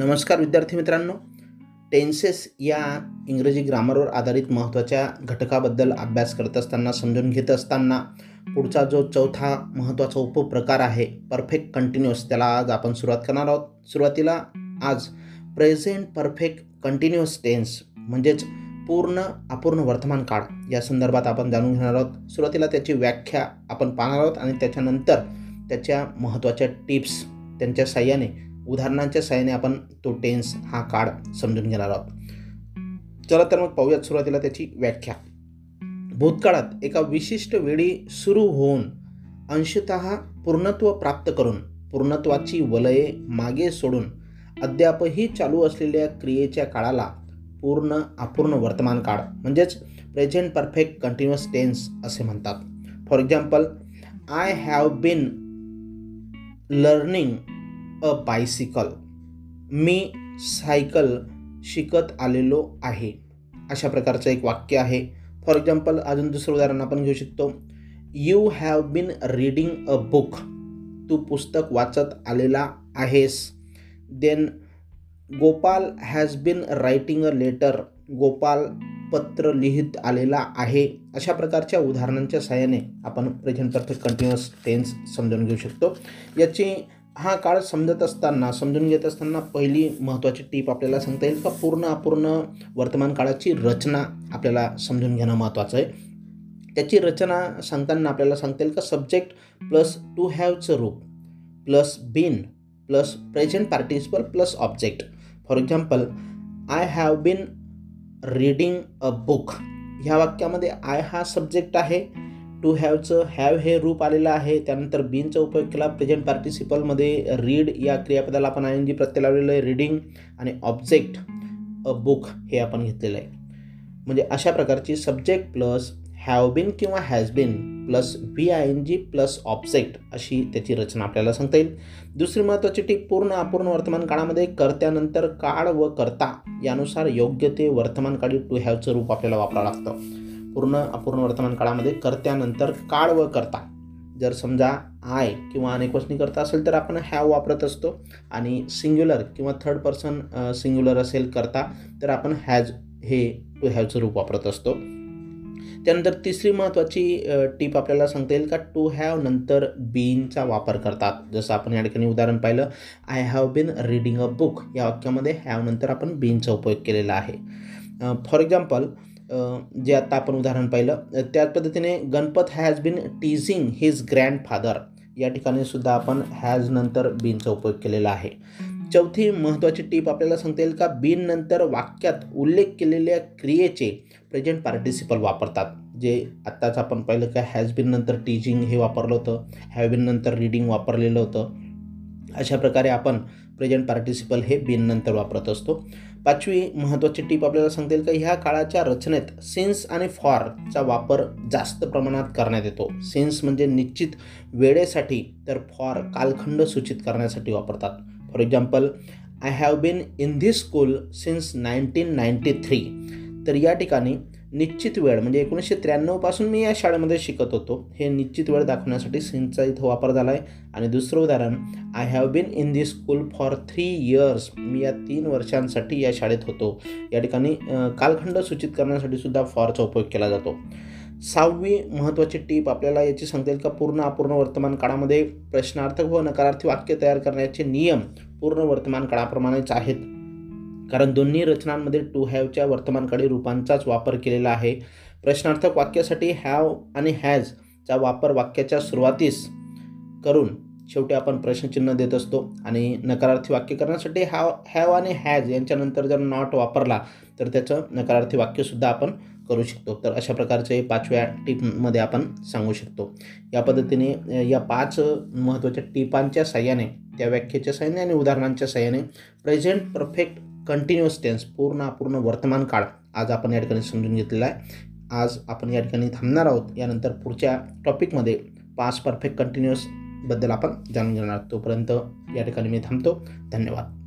नमस्कार विद्यार्थी मित्रांनो. टेन्सेस या इंग्रजी ग्रामरवर आधारित महत्त्वाच्या घटकाबद्दल अभ्यास करत असताना समजून घेत असताना पुढचा जो चौथा महत्त्वाचा उपप्रकार आहे परफेक्ट कंटिन्युअस त्याला आज आपण सुरुवात करणार आहोत. सुरुवातीला आज प्रेझेंट परफेक्ट कंटिन्युअस टेन्स म्हणजेच पूर्ण अपूर्ण वर्तमान काळ या संदर्भात आपण जाणून घेणार आहोत. सुरुवातीला त्याची व्याख्या आपण पाहणार आहोत आणि त्याच्यानंतर त्याच्या महत्त्वाच्या टिप्स त्यांच्या साह्याने उदाहरणांच्या सहाय्याने आपण तो टेन्स हा काळ समजून घेणार आहोत. चला तर मग पाहूयात सुरुवातीला त्याची व्याख्या. भूतकाळात एका विशिष्ट वेळी सुरू होऊन अंशत पूर्णत्व प्राप्त करून पूर्णत्वाची वलये मागे सोडून अद्यापही चालू असलेल्या क्रियेच्या काळाला पूर्ण अपूर्ण वर्तमान काळ म्हणजेच प्रेझेंट परफेक्ट कंटिन्युअस टेन्स असे म्हणतात. For example I have been learning a bicycle me cycle शिकत आलेलो आहे. अशा प्रकारचं एक वाक्य आहे. फॉर एक्झाम्पल अजून दुसरं उदाहरण आपण घेऊ शकतो. You have been reading a book तू पुस्तक वाचत आलेला आहेस. Then Gopal has been writing a letter Gopal पत्र लिहित आलेला आहे. अशा प्रकारच्या उदाहरणांच्या सहाय्याने आपण प्रेझेंट परफेक्ट कंटिन्युअस टेन्स समजून घेऊ शकतो. याची हा काळ समजत असताना समजून घेत असताना पहिली महत्त्वाची टीप आपल्याला सांगता येईल का? पूर्ण अपूर्ण वर्तमान काळाची रचना आपल्याला समजून घेणं महत्त्वाचं आहे. त्याची रचना सांगताना आपल्याला सांगता येईल का? सब्जेक्ट प्लस टू हॅवचं रूप plus been plus present participle plus object for example I have been reading a book ह्या वाक्यामध्ये आय हा सब्जेक्ट आहे. टू हॅवचं हॅव हे रूप आलेलं आहे. त्यानंतर बीनचा उपयोग केला. प्रेझेंट पार्टिसिपलमध्ये रीड या क्रियापदाला आपण आय एन जी प्रत्यय लावलेलं आहे. रीडिंग आणि ऑब्जेक्ट अ बुक हे आपण घेतलेलं आहे. म्हणजे अशा प्रकारची सब्जेक्ट प्लस हॅव बीन किंवा has been plus V I N G plus object अशी त्याची रचना आपल्याला सांगता येईल. दुसरी महत्त्वाची टीप पूर्ण अपूर्ण वर्तमान काळामध्ये कर्त्यानंतर काळ व कर्ता यानुसार योग्य ते वर्तमान काळी टू हॅवचं रूप आपल्याला वापरावं लागतं. पूर्ण अपूर्ण वर्तमान काळामध्ये कर्त्यानंतर काळ व करता. जर समजा आय किंवा अनेक वचनी करता असेल तर आपण हॅव वापरत असतो. आणि सिंग्युलर किंवा थर्ड पर्सन सिंग्युलर असेल करता तर आपण हॅज हे टू हॅवचं रूप वापरत असतो. त्यानंतर तिसरी महत्त्वाची टीप आपल्याला सांगता येईल का? टू हॅव नंतर बीनचा वापर करतात. जसं आपण या ठिकाणी उदाहरण पाहिलं I have been reading a book या वाक्यामध्ये हॅव नंतर आपण बीनचा उपयोग केलेला आहे. फॉर एक्झाम्पल जे आता आपण उदाहरण पाहिलं त्याच पद्धतीने Ganpat has been teasing his grandfather या ठिकाणी सुद्धा आपण हॅज नंतर बीनचा उपयोग केलेला आहे. चौथी महत्त्वाची टीप आपल्याला सांगता येईल का? बीन नंतर वाक्यात उल्लेख केलेल्या क्रियेचे प्रेझेंट पार्टिसिपल वापरतात. जे आत्ताच आपण पाहिलं का हॅज बीन नंतर टीचिंग हे वापरलं होतं हॅव बीन नंतर रीडिंग वापरलेलं होतं. अशा प्रकारे आपण प्रेझेंट पार्टिसिपल हे बीन नंतर वापरत असतो. पाचवी महत्त्वाची टीप आपल्याला सांगता येईल का? ह्या काळाच्या रचनेत सिन्स आणि फॉरचा वापर जास्त प्रमाणात करण्यात येतो. सिन्स म्हणजे निश्चित वेळेसाठी तर फॉर कालखंड सूचित करण्यासाठी वापरतात. For example I have been in this school since nineteen ninety three तर या ठिकाणी निश्चित वेळ म्हणजे एकोणीसशे त्र्याण्णवपासून मी या शाळेमध्ये शिकत होतो. हे निश्चित वेळ दाखवण्यासाठी सिन्सचा इथं वापर झाला आहे आणि दुसरं उदाहरण I have been in the school for three years मी या तीन वर्षांसाठी या शाळेत होतो. या ठिकाणी कालखंड सूचित करण्यासाठी सुद्धा फॉरचा उपयोग केला जातो. सहावी महत्त्वाची टीप आपल्याला याची सांगता येईल का? पूर्ण अपूर्ण वर्तमान काळामध्ये प्रश्नार्थक व नकारार्थी वाक्य तयार करण्याचे नियम पूर्ण वर्तमान काळाप्रमाणेच आहेत. कारण दोन्ही रचनांमध्ये टू हॅवच्या वर्तमानकाळी रूपांचाच वापर केलेला आहे. प्रश्नार्थक वाक्यासाठी हॅव आणि हॅजचा वापर वाक्याच्या सुरुवातीस करून शेवटी आपण प्रश्नचिन्ह देत असतो आणि नकारार्थी वाक्य करण्यासाठी हॅव हॅव आणि हॅज यांच्यानंतर जर नॉट वापरला तर त्याचं नकारार्थी वाक्यसुद्धा आपण करू शकतो. तर अशा प्रकारचे पाचव्या टीपमध्ये आपण सांगू शकतो. या पद्धतीने या पाच महत्त्वाच्या टिपांच्या साह्याने त्या व्याख्येच्या साह्याने आणि उदाहरणांच्या साह्याने प्रेझेंट परफेक्ट कंटिन्युअस टेन्स पूर्ण अपूर्ण वर्तमान काळ आज आपण या ठिकाणी समजून घेतलेला आहे. आज आपण या ठिकाणी थांबणार आहोत. यानंतर पुढच्या टॉपिकमध्ये पास परफेक्ट कंटिन्युअसबद्दल आपण जाणून घेणार तोपर्यंत या ठिकाणी मी थांबतो. धन्यवाद.